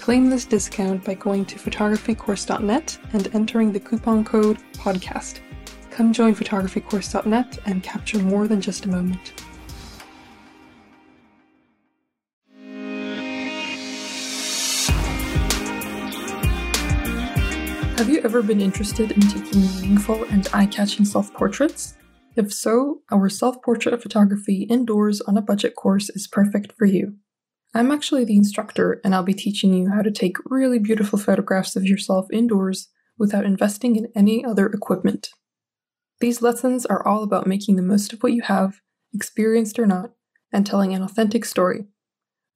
Claim this discount by going to photographycourse.net and entering the coupon code podcast. Come join photographycourse.net and capture more than just a moment. Have you ever been interested in taking meaningful and eye catching self portraits? If so, our self portrait photography indoors on a budget course is perfect for you. I'm actually the instructor, and I'll be teaching you how to take really beautiful photographs of yourself indoors without investing in any other equipment. These lessons are all about making the most of what you have, experienced or not, and telling an authentic story.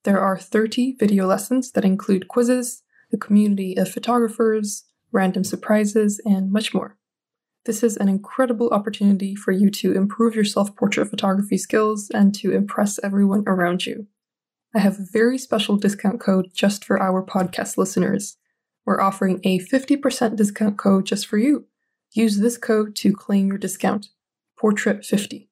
There are 30 video lessons that include quizzes, a community of photographers, random surprises, and much more. This is an incredible opportunity for you to improve your self portrait photography skills and to impress everyone around you. I have a very special discount code just for our podcast listeners. We're offering a 50% discount code just for you. Use this code to claim your discount. Portrait50.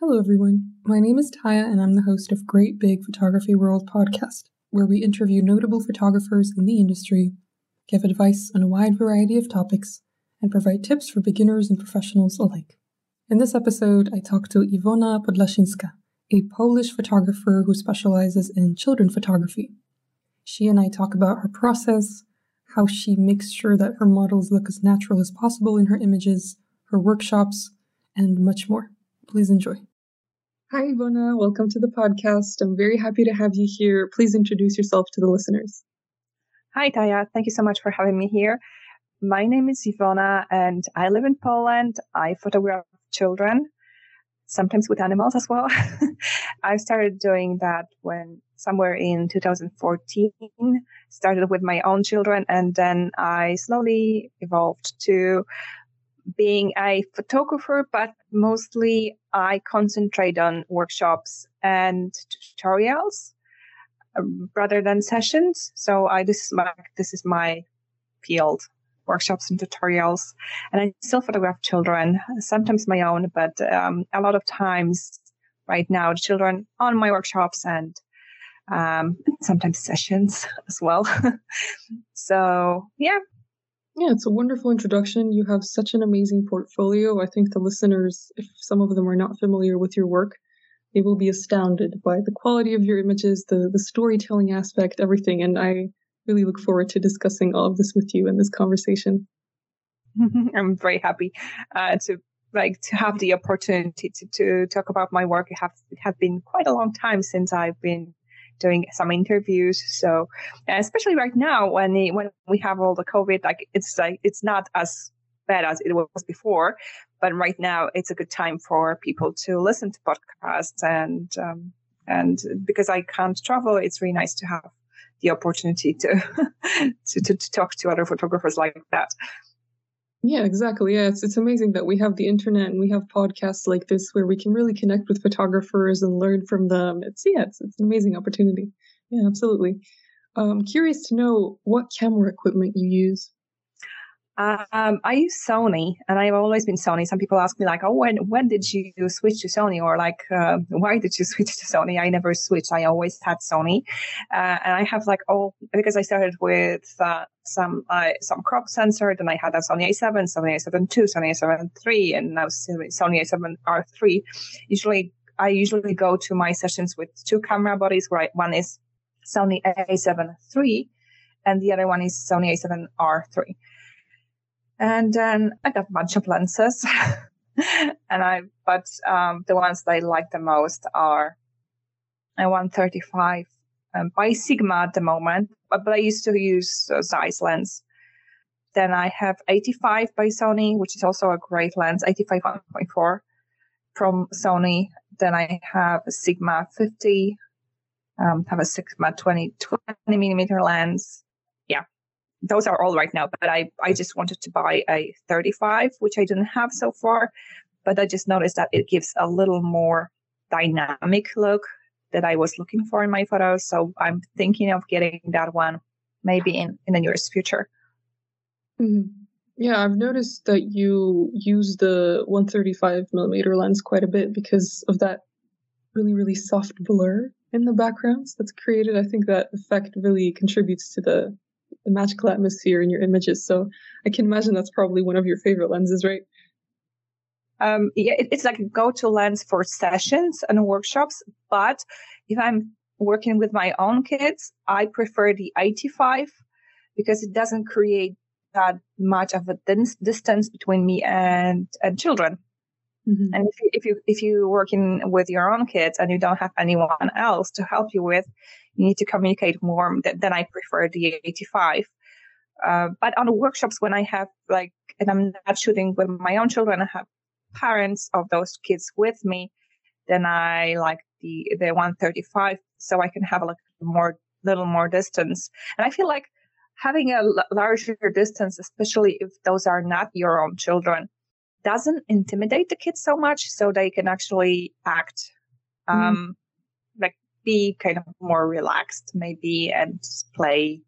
Hello, everyone. My name is Taya, and I'm the host of Great Big Photography World podcast, where we interview notable photographers in the industry give advice on a wide variety of topics, and provide tips for beginners and professionals alike. In this episode, I talk to Iwona Podlasińska, a Polish photographer who specializes in children photography. She and I talk about her process, how she makes sure that her models look as natural as possible in her images, her workshops, and much more. Please enjoy. Hi, Iwona. Welcome to the podcast. I'm very happy to have you here. Please introduce yourself to the listeners. Hi, Taya. Thank you so much for having me here. My name is Iwona and I live in Poland. I photograph children, sometimes with animals as well. I started doing that when somewhere in 2014, started with my own children, and then I slowly evolved to being a photographer, but mostly I concentrate on workshops and tutorials um, rather than sessions. So I this is my this is my field workshops and tutorials. And i still photograph children sometimes my own but um, a lot of times right now children on my workshops and um, sometimes sessions as well. So yeah. Yeah it's a wonderful introduction. You have such an amazing portfolio. I think the listeners if some of them are not familiar with your work they will be astounded by the quality of your images, the, the storytelling aspect, everything. And I really look forward to discussing all of this with you in this conversation. I'm very happy uh, to like to have the opportunity to, to talk about my work. It, have, it has been quite a long time since I've been doing some interviews. So, especially right now when when we have all the COVID, like it's like it's not as bad as it was before. But right now, it's a good time for people to listen to podcasts, and um, and because I can't travel, it's really nice to have the opportunity to, to, to to talk to other photographers like that. Yeah, exactly. Yeah, it's it's amazing that we have the internet and we have podcasts like this where we can really connect with photographers and learn from them. It's yeah, it's it's an amazing opportunity. Yeah, absolutely. I'm um, curious to know what camera equipment you use. Um, I use Sony, and I've always been Sony. Some people ask me like, "Oh, when when did you switch to Sony?" Or like, uh, "Why did you switch to Sony?" I never switched. I always had Sony, uh, and I have like all because I started with uh, some uh, some crop sensor. Then I had a Sony A7, Sony A7 II, Sony A7 III, and now Sony A7 R3. Usually, I usually go to my sessions with two camera bodies. Right, one is Sony A7 III, and the other one is Sony A7 R3 and then I got a bunch of lenses. and I, but um, the ones that I like the most are a 135 um, by Sigma at the moment, but, but I used to use a Zeiss lens. Then I have 85 by Sony, which is also a great lens, 85 1.4 from Sony. Then I have a Sigma 50, um, have a Sigma 20, 20 millimeter lens those are all right now, but I, I just wanted to buy a 35, which I didn't have so far. But I just noticed that it gives a little more dynamic look that I was looking for in my photos. So I'm thinking of getting that one maybe in, in the nearest future. Mm-hmm. Yeah, I've noticed that you use the 135 millimeter lens quite a bit because of that really, really soft blur in the backgrounds that's created. I think that effect really contributes to the the magical atmosphere in your images. So I can imagine that's probably one of your favorite lenses, right? Um, yeah, it's like a go-to lens for sessions and workshops. But if I'm working with my own kids, I prefer the 85 because it doesn't create that much of a distance between me and, and children. Mm-hmm. And if you, if you if you're working with your own kids and you don't have anyone else to help you with, you need to communicate more. Then I prefer the 85. Uh, but on the workshops, when I have like, and I'm not shooting with my own children, I have parents of those kids with me, then I like the the 135, so I can have like more little more distance. And I feel like having a l- larger distance, especially if those are not your own children, doesn't intimidate the kids so much so they can actually act mm-hmm. um mm. like be kind of more relaxed maybe and play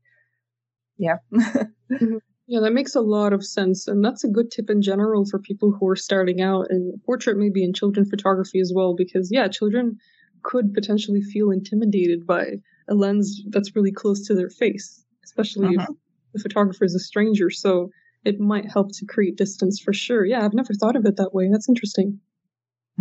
yeah mm-hmm. yeah that makes a lot of sense and that's a good tip in general for people who are starting out in portrait maybe in children photography as well because yeah children could potentially feel intimidated by a lens that's really close to their face especially uh-huh. if mm-hmm. the photographer is a stranger so it might help to create distance for sure. Yeah, I've never thought of it that way. That's interesting.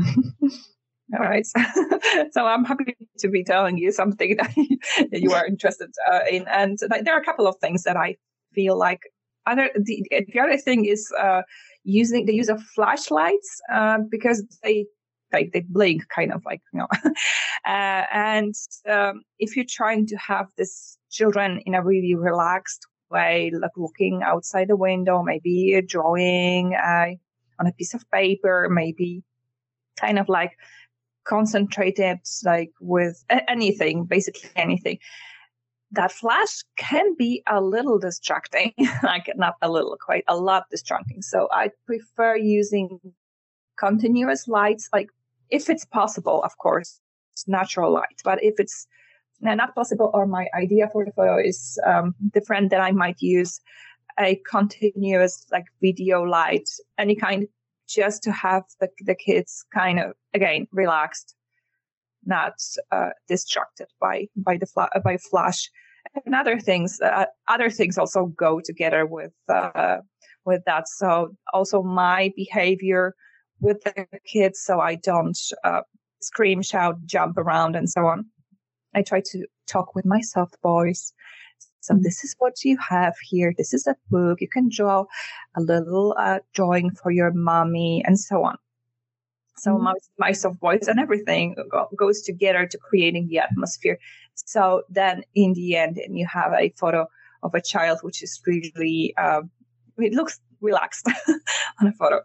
All right. so I'm happy to be telling you something that you are interested uh, in. And there are a couple of things that I feel like other, the, the other thing is uh, using the use of flashlights uh, because they like they blink kind of like you know uh, and um, if you're trying to have this children in a really relaxed way, like looking outside the window, maybe a drawing uh, on a piece of paper, maybe kind of like concentrated like with anything, basically anything. That flash can be a little distracting, like not a little, quite a lot distracting. So I prefer using continuous lights, like if it's possible, of course, natural light. But if it's not possible or my idea for the photo is um, different then i might use a continuous like video light any kind just to have the, the kids kind of again relaxed not uh, distracted by by the fla- by flash. And other things uh, other things also go together with uh, with that. So also my behavior with the kids so i don't uh, scream shout jump around and so on I try to talk with my soft voice. So mm. this is what you have here. This is a book. You can draw a little uh, drawing for your mommy and so on. So mm. my, my soft voice and everything go, goes together to creating the atmosphere. So then in the end, and you have a photo of a child, which is really, um, it looks relaxed on a photo.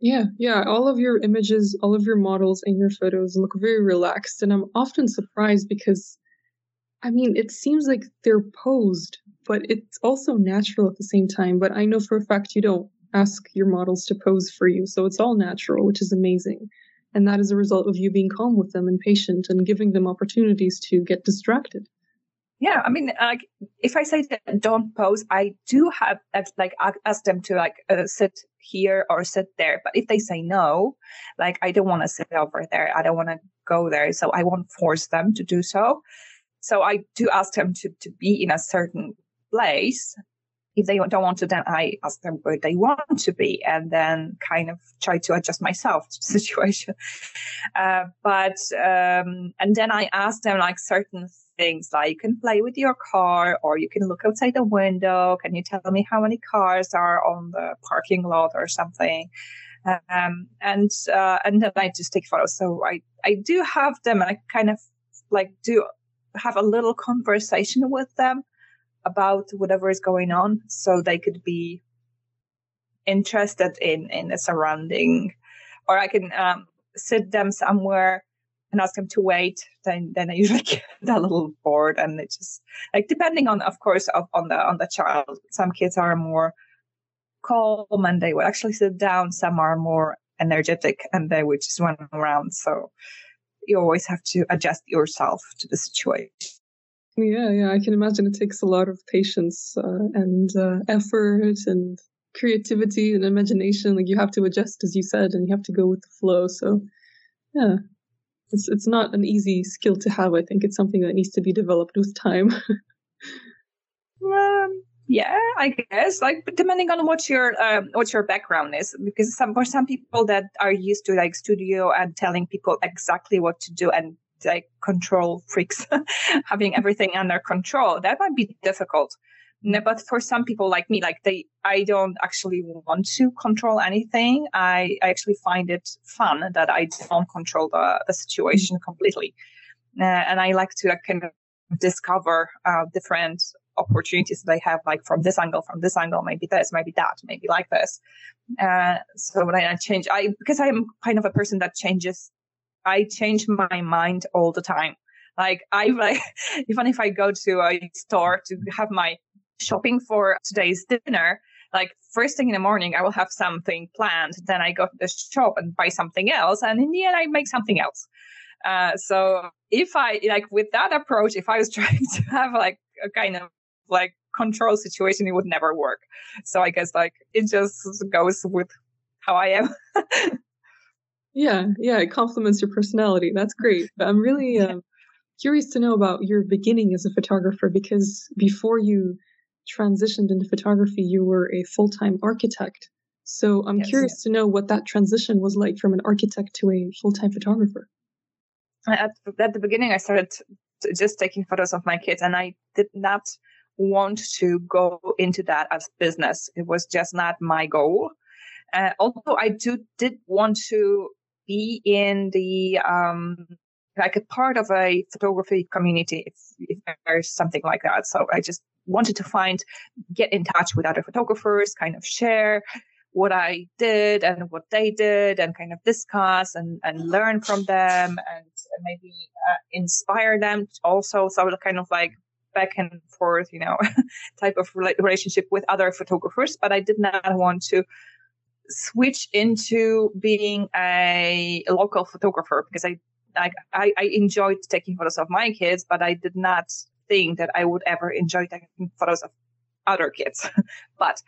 Yeah, yeah. All of your images, all of your models and your photos look very relaxed. And I'm often surprised because, I mean, it seems like they're posed, but it's also natural at the same time. But I know for a fact you don't ask your models to pose for you. So it's all natural, which is amazing. And that is a result of you being calm with them and patient and giving them opportunities to get distracted. Yeah, I mean, like if I say don't pose, I do have like ask them to like uh, sit here or sit there. But if they say no, like I don't want to sit over there, I don't want to go there, so I won't force them to do so. So I do ask them to to be in a certain place. If they don't want to, then I ask them where they want to be, and then kind of try to adjust myself to the situation. Uh, but um, and then I ask them like certain things like you can play with your car or you can look outside the window. Can you tell me how many cars are on the parking lot or something? Um, and uh, and then I just take photos. So I I do have them, and I kind of like do have a little conversation with them about whatever is going on, so they could be interested in in the surrounding, or I can um, sit them somewhere and ask them to wait, then then I usually get a little bored, and it just like depending on, of course, of, on the on the child. Some kids are more calm and they will actually sit down. Some are more energetic and they would just run around. So you always have to adjust yourself to the situation. Yeah, yeah, I can imagine it takes a lot of patience uh, and uh, effort and creativity and imagination. Like you have to adjust, as you said, and you have to go with the flow. So, yeah, it's it's not an easy skill to have. I think it's something that needs to be developed with time. um, yeah, I guess like depending on what your um, what your background is, because some for some people that are used to like studio and telling people exactly what to do and like control freaks having everything under control, that might be difficult but for some people like me like they i don't actually want to control anything. I, I actually find it fun that i don't control the, the situation mm-hmm. completely. Uh, and i like to like, kind of discover uh, different opportunities that I have like from this angle from this angle maybe this maybe that maybe like this. Uh, so when I change i because i'm kind of a person that changes i change my mind all the time. Like I like even if I go to a store to have my shopping for today's dinner, like first thing in the morning, I will have something planned. Then I go to the shop and buy something else. And in the end, I make something else. Uh, so if I like with that approach, if I was trying to have like a kind of like control situation, it would never work. So I guess like it just goes with how I am. yeah. Yeah. It complements your personality. That's great. But I'm really uh, curious to know about your beginning as a photographer because before you transitioned into photography, you were a full time architect. So I'm yes, curious to know what that transition was like from an architect to a full time photographer. At, at the beginning, I started just taking photos of my kids, and I did not want to go into that as business. It was just not my goal. Uh, although I do did want to be in the um, like a part of a photography community, if, if there's something like that. So I just wanted to find, get in touch with other photographers, kind of share what I did and what they did and kind of discuss and, and learn from them and maybe uh, inspire them also. So kind of like back and forth, you know, type of relationship with other photographers. But I did not want to switch into being a, a local photographer because I I, I enjoyed taking photos of my kids, but I did not think that I would ever enjoy taking photos of other kids. but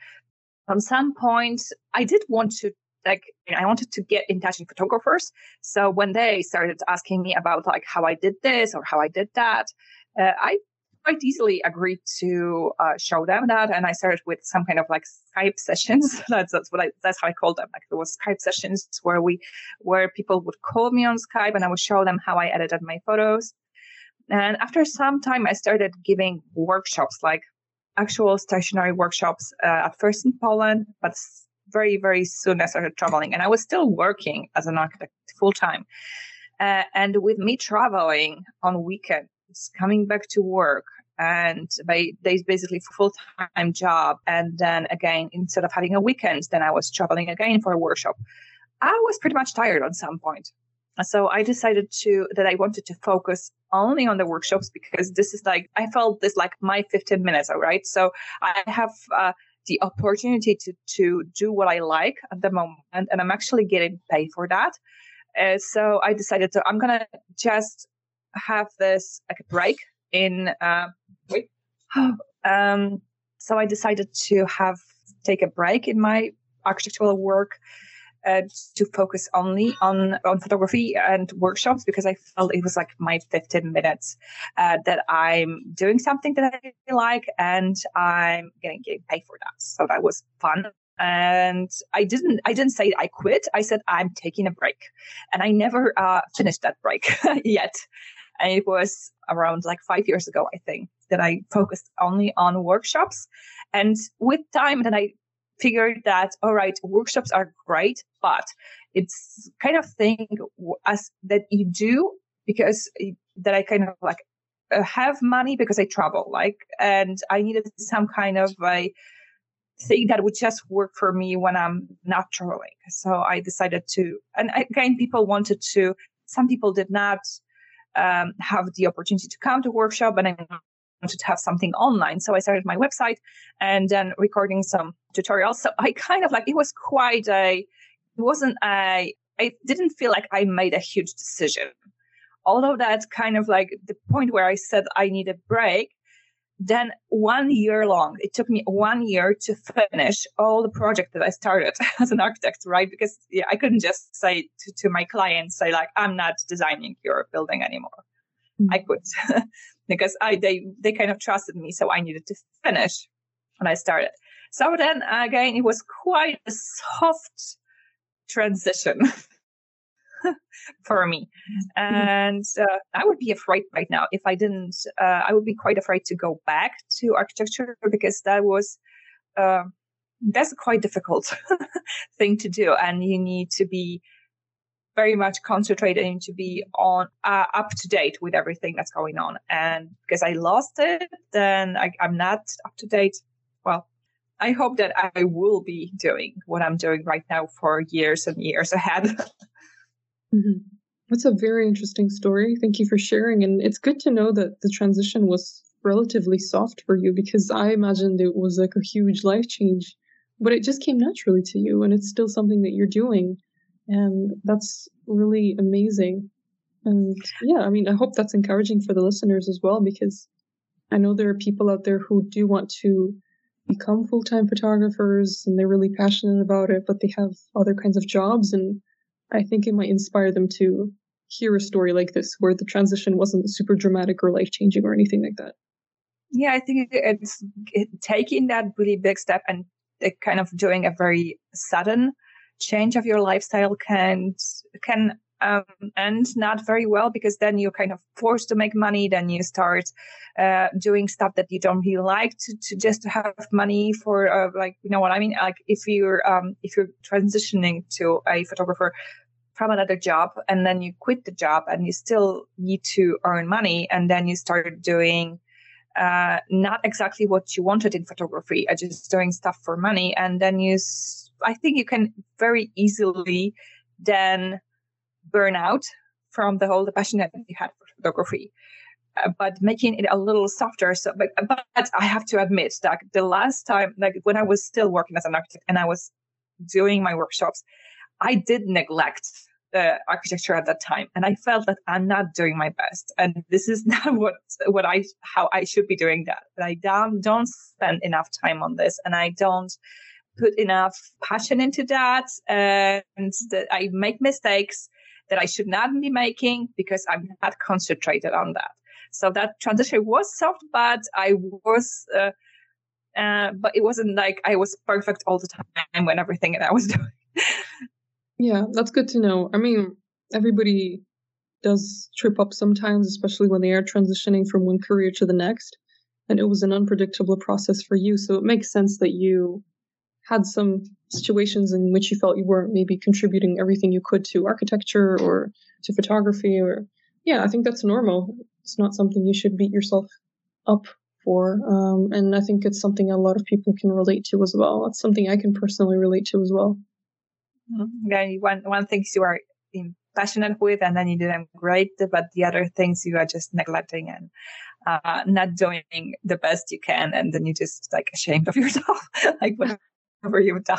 from some point, I did want to like I wanted to get in touch with photographers. So when they started asking me about like how I did this or how I did that, uh, I quite easily agreed to uh, show them that. And I started with some kind of like Skype sessions. that's that's what I that's how I called them. Like there was Skype sessions where we where people would call me on Skype and I would show them how I edited my photos. And after some time, I started giving workshops, like actual stationary workshops, uh, at first in Poland, but very, very soon I started traveling. And I was still working as an architect full time. Uh, and with me traveling on weekends, coming back to work, and they, they basically full time job. And then again, instead of having a weekend, then I was traveling again for a workshop. I was pretty much tired on some point. So I decided to that I wanted to focus only on the workshops because this is like I felt this like my 15 minutes, all right. So I have uh, the opportunity to to do what I like at the moment, and I'm actually getting paid for that. Uh, so I decided to I'm gonna just have this like a break in uh, wait. um, so I decided to have take a break in my architectural work uh, to focus only on on photography and workshops because I felt it was like my 15 minutes uh, that I'm doing something that I like and I'm getting, paid for that. So that was fun. And I didn't I didn't say I quit. I said I'm taking a break, and I never uh, finished that break yet. And it was around like five years ago, I think, that I focused only on workshops. And with time, then I figured that all right workshops are great but it's kind of thing as that you do because that i kind of like uh, have money because i travel like and i needed some kind of a thing that would just work for me when i'm not traveling. So i decided to and again people wanted to some people did not um, have the opportunity to come to workshop and i wanted to have something online. So I started my website and then recording some tutorials. So I kind of like, it was quite a, it wasn't a, I didn't feel like I made a huge decision. Although that's kind of like the point where I said I need a break, then one year long, it took me one year to finish all the project that I started as an architect, right? Because yeah, I couldn't just say to, to my clients, say like, I'm not designing your building anymore. Mm-hmm. I quit because I they they kind of trusted me, so I needed to finish when I started. So then again, it was quite a soft transition for me, mm-hmm. and uh, I would be afraid right now if I didn't. Uh, I would be quite afraid to go back to architecture because that was. Uh, that's a quite difficult thing to do, and you need to be very much concentrated to be on uh, up to date with everything that's going on. And because I lost it, then I, I'm not up to date. Well, I hope that I will be doing what I'm doing right now for years and years ahead. mm-hmm. That's a very interesting story. Thank you for sharing. And it's good to know that the transition was relatively soft for you because I imagined it was like a huge life change, but it just came naturally to you and it's still something that you're doing. And that's really amazing. And yeah, I mean, I hope that's encouraging for the listeners as well, because I know there are people out there who do want to become full time photographers and they're really passionate about it, but they have other kinds of jobs. And I think it might inspire them to hear a story like this where the transition wasn't super dramatic or life changing or anything like that. Yeah, I think it's taking that really big step and uh, kind of doing a very sudden change of your lifestyle can can um, end not very well because then you're kind of forced to make money. Then you start uh, doing stuff that you don't really like to, to just have money for uh, like you know what I mean. Like if you're um, if you're transitioning to a photographer from another job and then you quit the job and you still need to earn money and then you start doing uh, not exactly what you wanted in photography, uh, just doing stuff for money, and then you I think you can very easily then burn out from the whole the passion that you had for photography. Uh, but making it a little softer. So, but, but I have to admit that the last time, like when I was still working as an architect and I was doing my workshops, I did neglect the architecture at that time, and I felt that I'm not doing my best, and this is not what what I how I should be doing that. But I don't don't spend enough time on this, and I don't put enough passion into that and that I make mistakes that I should not be making because I'm not concentrated on that. So that transition was soft, but I was, uh, uh, but it wasn't like I was perfect all the time when everything that I was doing. yeah, that's good to know. I mean, everybody does trip up sometimes, especially when they are transitioning from one career to the next. And it was an unpredictable process for you. So it makes sense that you had some situations in which you felt you weren't maybe contributing everything you could to architecture or to photography or yeah i think that's normal. It's not something you should beat yourself up for um, and i think it's something a lot of people can relate to as well. It's something i can personally relate to as well. Mm-hmm. yeah one one things you are passionate with and then you do them great but the other things you are just neglecting and uh, not doing the best you can and then you just like ashamed of yourself like what whatever you've done.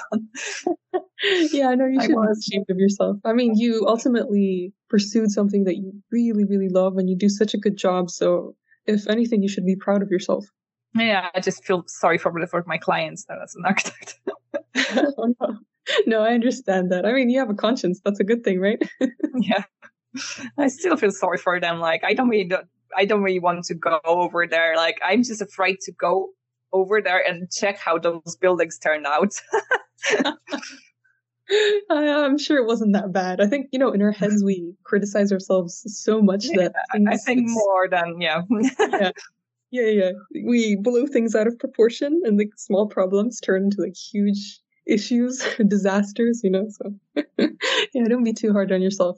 yeah, I know you should be ashamed of yourself. I mean, you ultimately pursued something that you really, really love and you do such a good job. So if anything, you should be proud of yourself. Yeah, I just feel sorry for for my clients as an architect. oh, no. no, I understand that. I mean, you have a conscience. That's a good thing, right? yeah. I still feel sorry for them. Like I don't really, I don't really want to go over there. Like I'm just afraid to go over there and check how those buildings turn out. I'm sure it wasn't that bad. I think you know, in our heads, we criticize ourselves so much yeah, that things, I think more than yeah. yeah. Yeah, yeah. We blow things out of proportion, and the small problems turn into like huge issues, disasters. You know, so yeah, don't be too hard on yourself.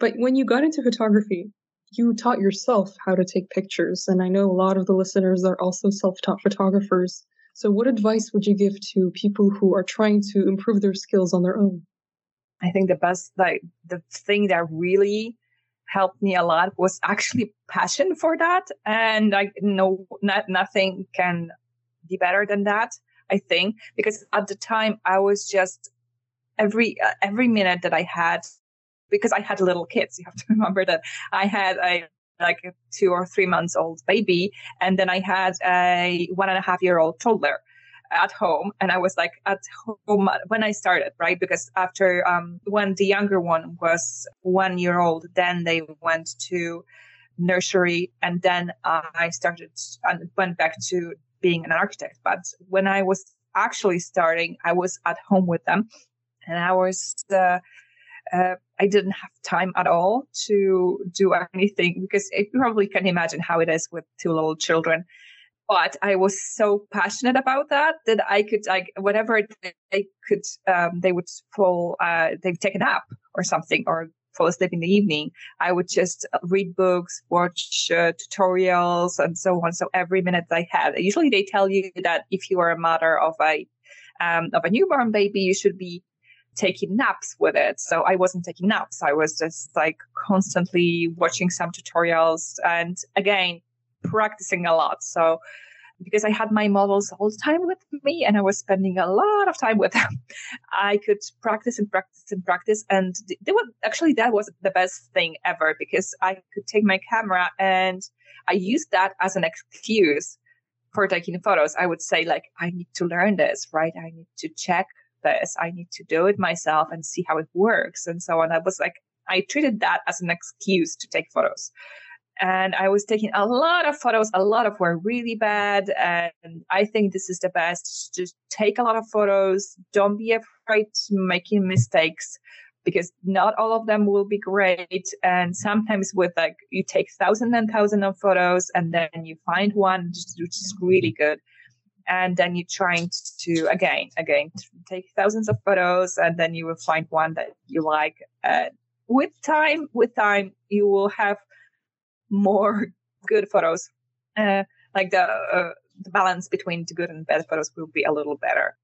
But when you got into photography, you taught yourself how to take pictures. And I know a lot of the listeners are also self taught photographers. So, what advice would you give to people who are trying to improve their skills on their own? I think the best, like, the thing that really helped me a lot was actually passion for that. And I know not, nothing can be better than that, I think, because at the time I was just every, uh, every minute that I had because I had little kids. You have to remember that I had a like a two or three months old baby, and then I had a one and a half year old toddler at home and i was like at home when i started right because after um, when the younger one was one year old then they went to nursery and then i started and went back to being an architect but when i was actually starting i was at home with them and i was uh, uh, I didn't have time at all to do anything because you probably can imagine how it is with two little children. But I was so passionate about that that I could like whatever they could, um, they would fall, uh, they'd take a nap or something or fall asleep in the evening. I would just read books, watch uh, tutorials, and so on. So every minute I had, usually they tell you that if you are a mother of a um, of a newborn baby, you should be taking naps with it. So I wasn't taking naps. I was just like constantly watching some tutorials and again, practicing a lot. So because I had my models all the time with me and I was spending a lot of time with them, I could practice and practice and practice. And they were actually that was the best thing ever because I could take my camera and I used that as an excuse for taking photos. I would say like, I need to learn this, right? I need to check this. I need to do it myself and see how it works and so on. I was like, I treated that as an excuse to take photos. And I was taking a lot of photos. A lot of were really bad. And I think this is the best. Just take a lot of photos. Don't be afraid to making mistakes because not all of them will be great. And sometimes with like, you take thousand and thousand of photos and then you find one which is really good and then you're trying to again again take thousands of photos and then you will find one that you like and with time with time you will have more good photos uh, like the uh, the balance between the good and bad photos will be a little better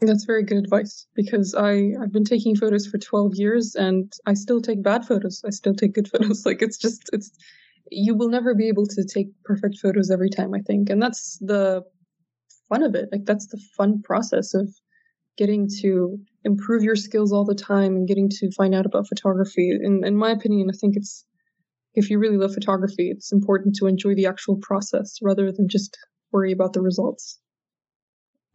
that's very good advice because I, I've been taking photos for 12 years and I still take bad photos. I still take good photos. Like it's just, it's, you will never be able to take perfect photos every time, I think. And that's the fun of it. Like that's the fun process of getting to improve your skills all the time and getting to find out about photography. In in my opinion, I think it's if you really love photography, it's important to enjoy the actual process rather than just worry about the results.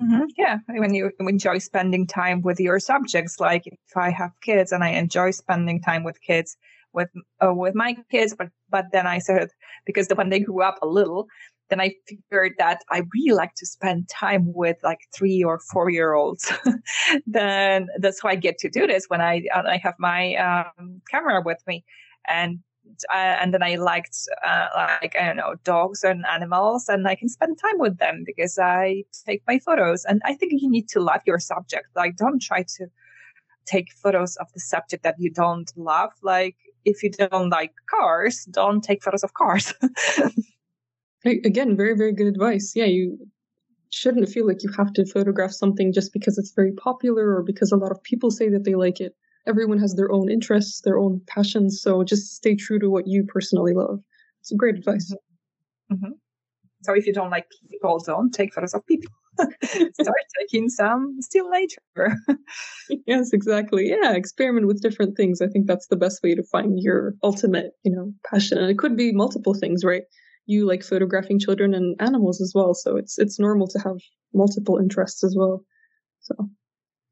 Mm-hmm. Yeah, when you enjoy spending time with your subjects, like if I have kids and I enjoy spending time with kids, with uh, with my kids, but but then I said because the, when they grew up a little, then I figured that I really like to spend time with like three or four year olds. then that's why I get to do this when I I have my um, camera with me, and uh, and then I liked uh, like I don't know dogs and animals, and I can spend time with them because I take my photos. And I think you need to love your subject. Like, don't try to take photos of the subject that you don't love. Like, if you don't like cars, don't take photos of cars. Again, very very good advice. Yeah, you shouldn't feel like you have to photograph something just because it's very popular or because a lot of people say that they like it everyone has their own interests, their own passions. So just stay true to what you personally love. It's great advice. Mm-hmm. mm-hmm. So if you don't like people, don't take photos of people. Start taking some still later. yes, exactly. Yeah, experiment with different things. I think that's the best way to find your ultimate, you know, passion. And it could be multiple things, right? You like photographing children and animals as well, so it's it's normal to have multiple interests as well. So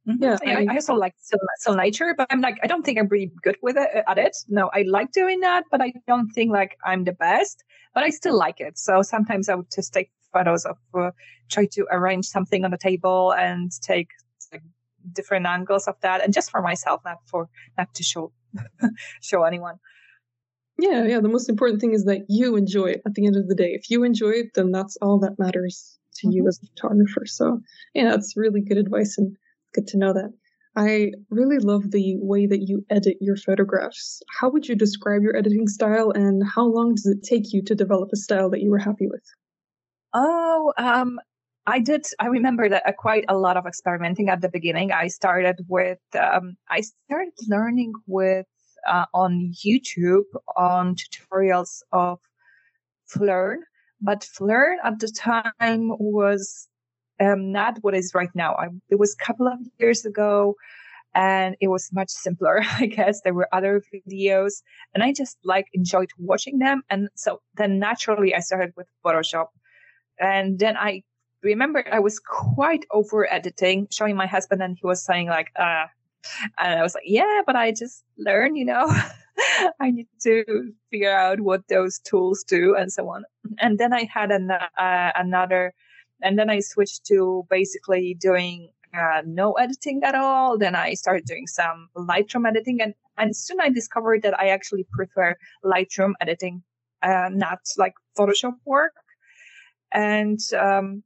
Mm-hmm. Yeah, I, I, also like still, still nature, but I'm like I don't think I'm really good with it at it. No, I like doing that, but I don't think like I'm the best. But I still like it. So sometimes I would just take photos of uh, try to arrange something on the table and take like, different angles of that, and just for myself, not for not to show show anyone. Yeah, yeah. The most important thing is that you enjoy it at the end of the day. If you enjoy it, then that's all that matters to mm-hmm. you as a photographer. So, yeah, that's really good advice. And Good to know that. I really love the way that you edit your photographs. How would you describe your editing style and how long does it take you to develop a style that you were happy with? Oh, um, I did. I remember that uh, quite a lot of experimenting at the beginning. I started with, um, I started learning with uh, on YouTube on tutorials of Phlearn, but Phlearn at the time was um, not what is right now. I, it was a couple of years ago and it was much simpler. I guess there were other videos and I just like enjoyed watching them. And so then naturally I started with Photoshop and then I remember I was quite over editing, showing my husband and he was saying like, uh, and I was like, yeah, but I just learned, you know, I need to figure out what those tools do and so on. And then I had an, uh, another and then I switched to basically doing uh, no editing at all. Then I started doing some Lightroom editing, and and soon I discovered that I actually prefer Lightroom editing, uh, not like Photoshop work. And um,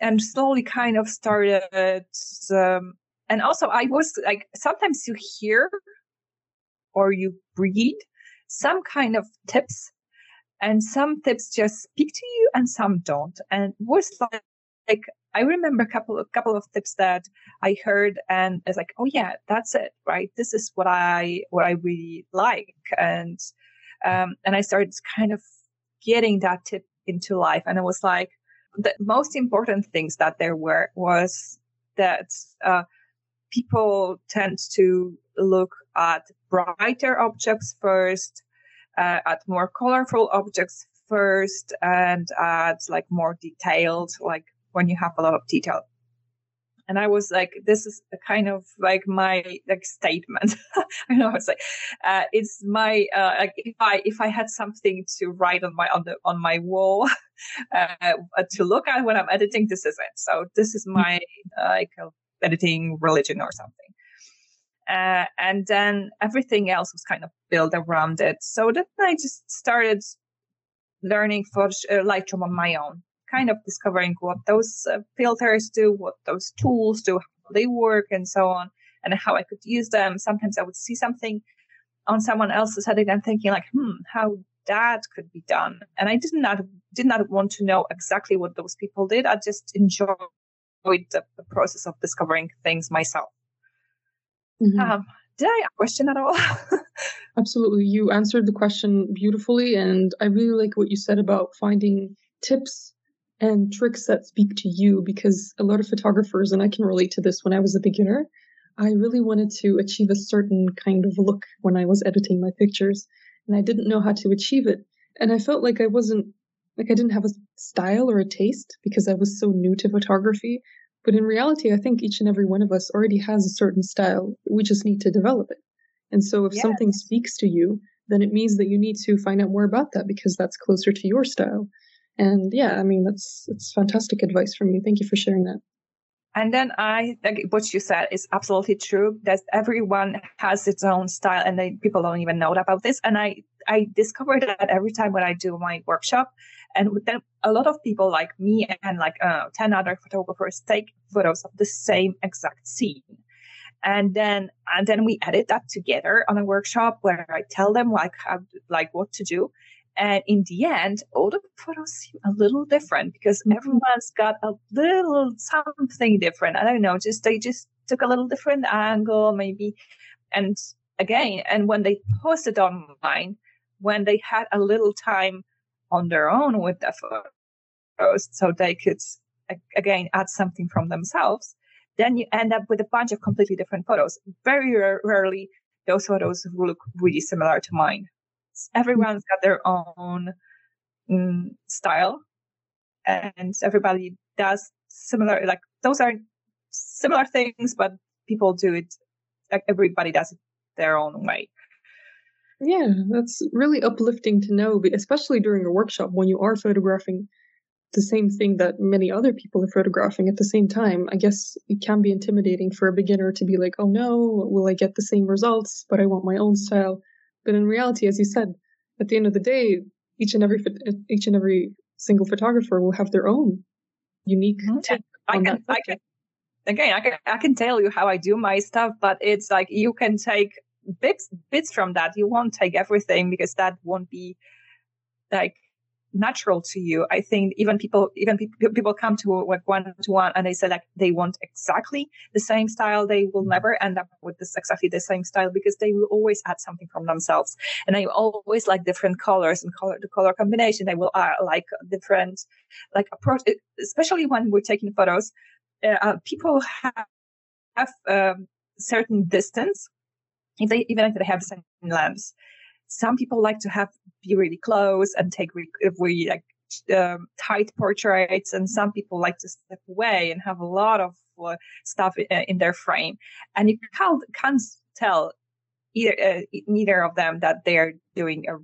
and slowly kind of started. Um, and also, I was like, sometimes you hear or you read some kind of tips and some tips just speak to you and some don't. And was like, like I remember a couple of couple of tips that I heard and it's like, oh yeah, that's it, right? This is what I what I really like. And um and I started kind of getting that tip into life. And it was like the most important things that there were was that uh people tend to look at brighter objects first uh, at more colorful objects first and at like more detailed, like when you have a lot of detail. And I was like, this is a kind of like my like statement. I know it's like, uh, it's my uh, like if I if I had something to write on my on the on my wall uh, to look at when I'm editing, this is it. So this is my uh, like editing religion or something. Uh, and then everything else was kind of built around it. So then I just started learning for uh, Lightroom on my own, kind of discovering what those uh, filters do, what those tools do, how they work, and so on, and how I could use them. Sometimes I would see something on someone else's edit and thinking like, hmm, how that could be done. And I did not did not want to know exactly what those people did. I just enjoyed the, the process of discovering things myself. Mm-hmm. Um, did I question at all? Absolutely. You answered the question beautifully. And I really like what you said about finding tips and tricks that speak to you because a lot of photographers, and I can relate to this when I was a beginner, I really wanted to achieve a certain kind of look when I was editing my pictures. And I didn't know how to achieve it. And I felt like I wasn't, like I didn't have a style or a taste because I was so new to photography. But in reality, I think each and every one of us already has a certain style. We just need to develop it. And so if Yes. something speaks to you, then it means that you need to find out more about that because that's closer to your style. And yeah, I mean that's that's fantastic advice from you. Thank you for sharing that. And then I think what you said is absolutely true. That everyone has its own style, and they, people don't even know about this. And I I discovered that every time when I do my workshop, and then a lot of people like me and like uh, ten other photographers take photos of the same exact scene, and then and then we edit that together on a workshop where I tell them like how like what to do. And in the end, all the photos seem a little different because Mhm. everyone's got a little something different. I don't know, just they just took a little different angle, maybe. And again, and when they posted online, when they had a little time on their own with the photos, so they could again add something from themselves, then you end up with a bunch of completely different photos. Very rare, rarely, those photos look really similar to mine. Everyone's got their own mm, style, and everybody does similar. Like those are similar things, but people do it. Like everybody does it their own way. Yeah, that's really uplifting to know, especially during a workshop when you are photographing the same thing that many other people are photographing at the same time. I guess it can be intimidating for a beginner to be like, oh no, will I get the same results? But I want my own style. But in reality, as you said, at the end of the day, each and every each and every single photographer will have their own unique Mhm. take I on can, that I can, again, I can, I can tell you how I do my stuff, but it's like you can take bits, bits from that. You won't take everything because that won't be like natural to you. I think even people, even pe- people come to like one to one and they say like they want exactly the same style. They will never end up with this exactly the same style because they will always add something from themselves. And they always like different colors and color, the color combination. They will uh, like different, like approach, especially when we're taking photos. Uh, uh, people have, have um, certain distance, if they, even if they have same lens. Some people like to have be really close and take really, really like um, tight portraits, and some people like to step away and have a lot of uh, stuff in, in their frame. And you can't, can't tell either uh, neither of them that they are doing a,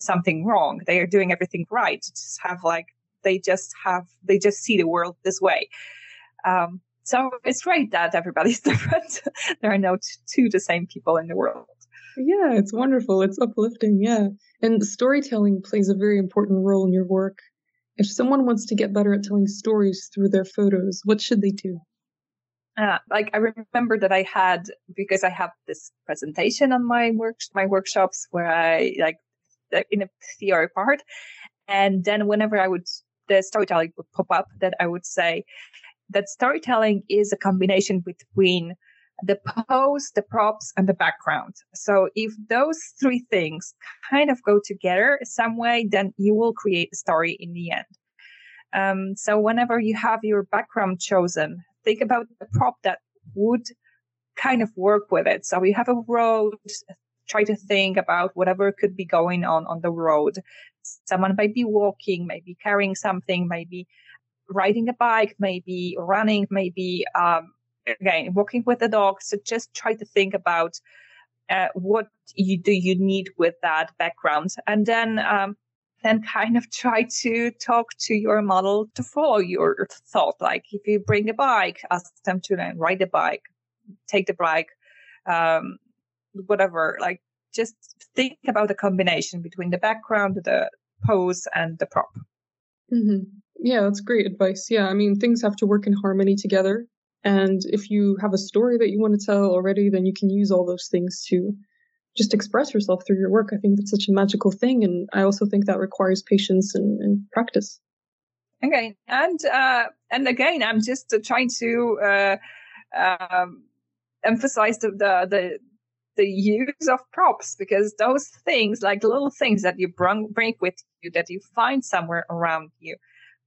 something wrong. They are doing everything right. Just have like they just have they just see the world this way. Um, so it's great that everybody's different. there are no t- two the same people in the world. Yeah, it's wonderful. It's uplifting. Yeah. And storytelling plays a very important role in your work. If someone wants to get better at telling stories through their photos, what should they do? Uh, like I remember that I had because I have this presentation on my work my workshops where I like in a theory part, and then whenever I would the storytelling would pop up, that I would say that storytelling is a combination between the pose, the props, and the background. So if those three things kind of go together some way, then you will create a story in the end. Um, so whenever you have your background chosen, think about the prop that would kind of work with it. So you have a road, try to think about whatever could be going on on the road. Someone might be walking, maybe carrying something, maybe riding a bike, maybe running, maybe um, again walking with the dog. So just try to think about uh, what you do you need with that background, and then um, then kind of try to talk to your model to follow your thought. Like if you bring a bike, ask them to then ride the bike, take the bike, um, whatever. Like just think about the combination between the background, the pose, and the prop. Mm-hmm. Yeah, that's great advice. Yeah, I mean, things have to work in harmony together. And if you have a story that you want to tell already, then you can use all those things to just express yourself through your work. I think that's such a magical thing. And I also think that requires patience and, and practice. Okay. And, uh, and again, I'm just uh, trying to, uh, um, emphasize the, the, the, the use of props because those things, like little things that you bring, with you, that you find somewhere around you,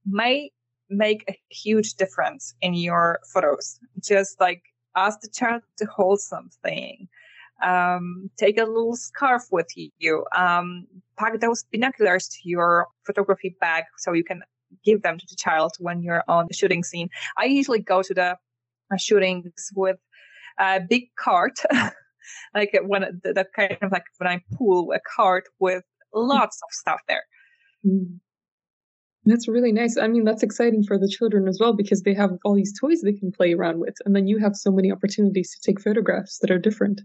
may make a huge difference in your photos. Just like ask the child to hold something, um, take a little scarf with you, um, pack those binoculars to your photography bag so you can give them to the child when you're on the shooting scene. I usually go to the uh, shootings with a big cart, like when the, kind of like when I pull a cart with lots of stuff there. Mm. That's really nice. I mean, that's exciting for the children as well because they have all these toys they can play around with, and then you have so many opportunities to take photographs that are different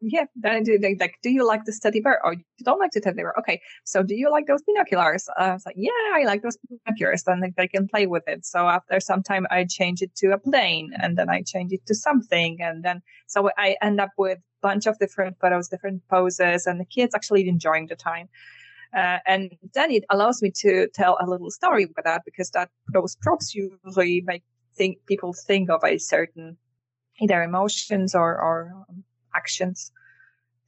yeah, then do they like, do you like the teddy bear? Or you don't like the teddy bear? Okay, so do you like those binoculars? Uh, I was like, yeah, I like those binoculars. Then they, they can play with it. So after some time, I change it to a plane, and then I change it to something, and then so I end up with a bunch of different photos, different poses, and the kids actually enjoying the time. Uh, and then it allows me to tell a little story with that because that those props usually make think people think of a certain either emotions or, or actions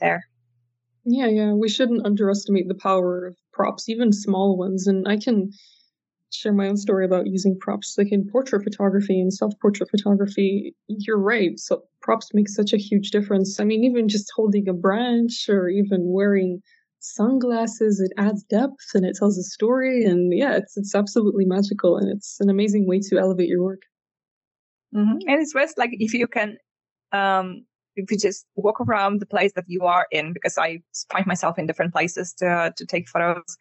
there. Yeah, yeah. We shouldn't underestimate the power of props, even small ones. And I can share my own story about using props like in portrait photography and self-portrait photography you're right so props make such a huge difference i mean even just holding a branch or even wearing sunglasses it adds depth and it tells a story and yeah it's it's absolutely magical and it's an amazing way to elevate your work mm-hmm. and it's best like if you can um if you just walk around the place that you are in, because I find myself in different places to to take photos,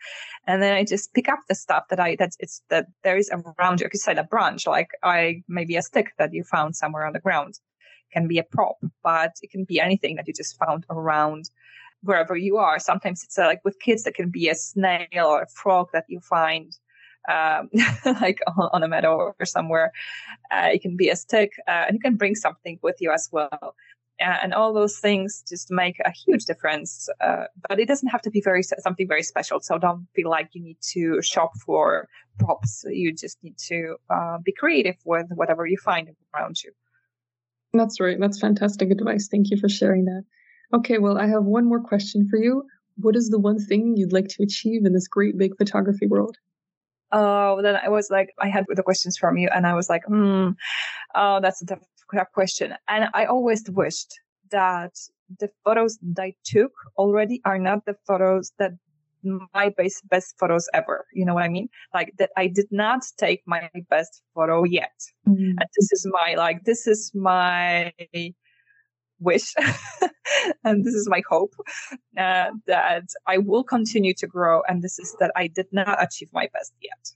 and then I just pick up the stuff that I that it's that there is around you. Like you said, a branch, like I maybe a stick that you found somewhere on the ground, can be a prop, but it can be anything that you just found around wherever you are. Sometimes it's uh, like with kids, that can be a snail or a frog that you find um, like on, on, a meadow or somewhere. Uh, it can be a stick, uh, and you can bring something with you as well and all those things just make a huge difference. Uh, but it doesn't have to be very something very special. So don't feel like you need to shop for props. You just need to uh, be creative with whatever you find around you. That's right. That's fantastic advice. Thank you for sharing that. Okay, well, I have one more question for you. What is the one thing you'd like to achieve in this great big photography world? Oh, then I was like, I had the questions from you, and I was like, hmm, oh, that's a tough question. And I always wished that the photos that I took already are not the photos that my best best photos ever. You know what I mean? Like that I did not take my best photo yet. Mm-hmm. And this is my like this is my wish and this is my hope uh, that I will continue to grow and this is that I did not achieve my best yet.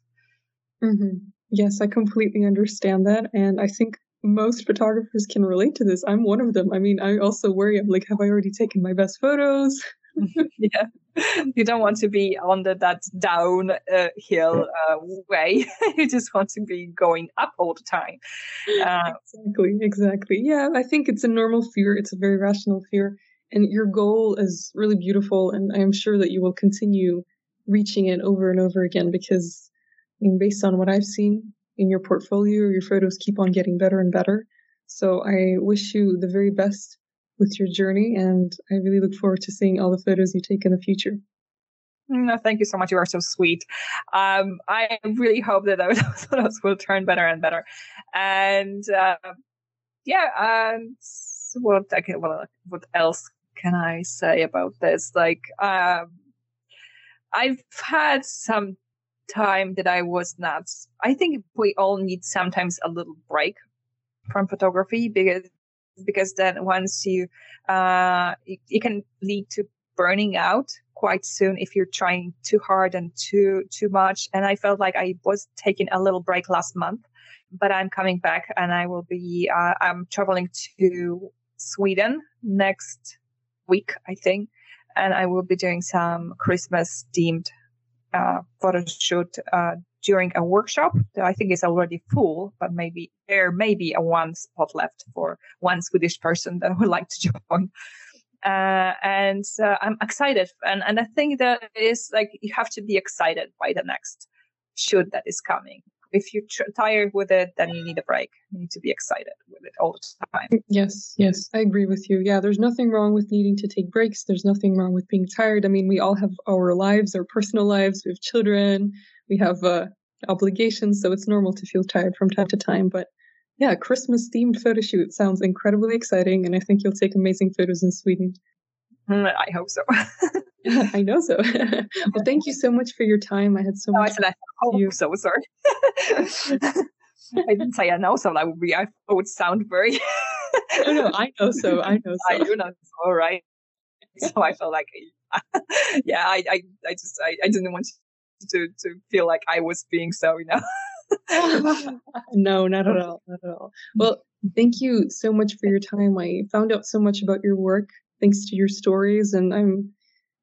Mm-hmm. Yes, I completely understand that. And I think most photographers can relate to this. I'm one of them. I mean, I also worry, I'm like, have I already taken my best photos? yeah, you don't want to be on the, that down uh, hill uh, way. you just want to be going up all the time. Uh, exactly, exactly. Yeah, I think it's a normal fear. It's a very rational fear, and your goal is really beautiful. And I am sure that you will continue reaching it over and over again because, I mean, based on what I've seen, in your portfolio. Your photos keep on getting better and better. So I wish you the very best with your journey, and I really look forward to seeing all the photos you take in the future. No, thank you so much. You are so sweet. Um, I really hope that those photos will turn better and better. And uh, yeah, and what okay, what what else can I say about this? Like, um, I've had some time that I was not. I think we all need sometimes a little break from photography because because then once you uh it, it can lead to burning out quite soon if you're trying too hard and too too much and i felt like i was taking a little break last month but i'm coming back and i will be uh, i'm traveling to sweden next week i think and i will be doing some christmas themed photo shoot uh, during a workshop. I think is already full, but maybe there may be a one spot left for one Swedish person that would like to join. Uh, and uh, I'm excited, and and I think that is like you have to be excited by the next shoot that is coming if you're tr- tired with it, then you need a break. You need to be excited with it all the time. Yes, yes, I agree with you. Yeah, there's nothing wrong with needing to take breaks. There's nothing wrong with being tired. I mean, we all have our lives, our personal lives. We have children. We have uh, obligations, so it's normal to feel tired from time to time. But yeah, Christmas themed photo shoot sounds incredibly exciting, and I think you'll take amazing photos in Sweden. Mm, I hope so. I know so. well, thank you so much for your time. I had so no, much. I said I hope you. so. Sorry. I didn't say I know so. That would be. I would sound very. no, no, I know so. I know so. I do know so. Right. So I felt like, yeah, I, I, I just, I, I didn't want to, to feel like I was being so, you know. no, not at all. Not at all. Well, thank you so much for your time. I found out so much about your work thanks to your stories, and I'm.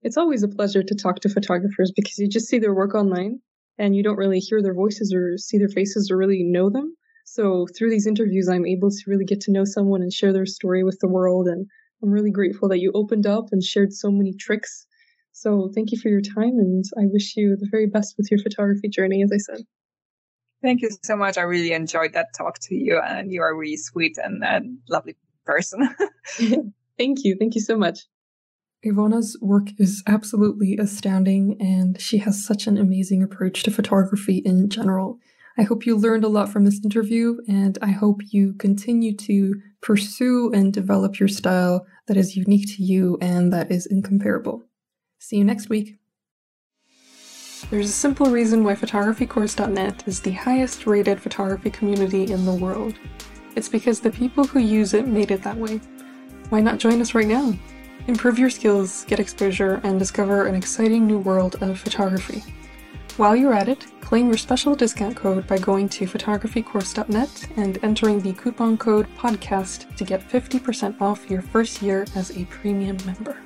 It's always a pleasure to talk to photographers because you just see their work online and you don't really hear their voices or see their faces or really know them. So through these interviews, I'm able to really get to know someone and share their story with the world. And I'm really grateful that you opened up and shared so many tricks. So thank you for your time, and I wish you the very best with your photography journey, as I said. Thank you so much. I really enjoyed that talk to you, and you are a really sweet and uh, lovely person. Thank you. Thank you so much. Iwona's work is absolutely astounding, and she has such an amazing approach to photography in general. I hope you learned a lot from this interview, and I hope you continue to pursue and develop your style that is unique to you and that is incomparable. See you next week. There's a simple reason why photographycourse.net is the highest rated photography community in the world. It's because the people who use it made it that way. Why not join us right now? Improve your skills, get exposure, and discover an exciting new world of photography. While you're at it, claim your special discount code by going to photographycourse.net and entering the coupon code PODCAST to get 50% off your first year as a premium member.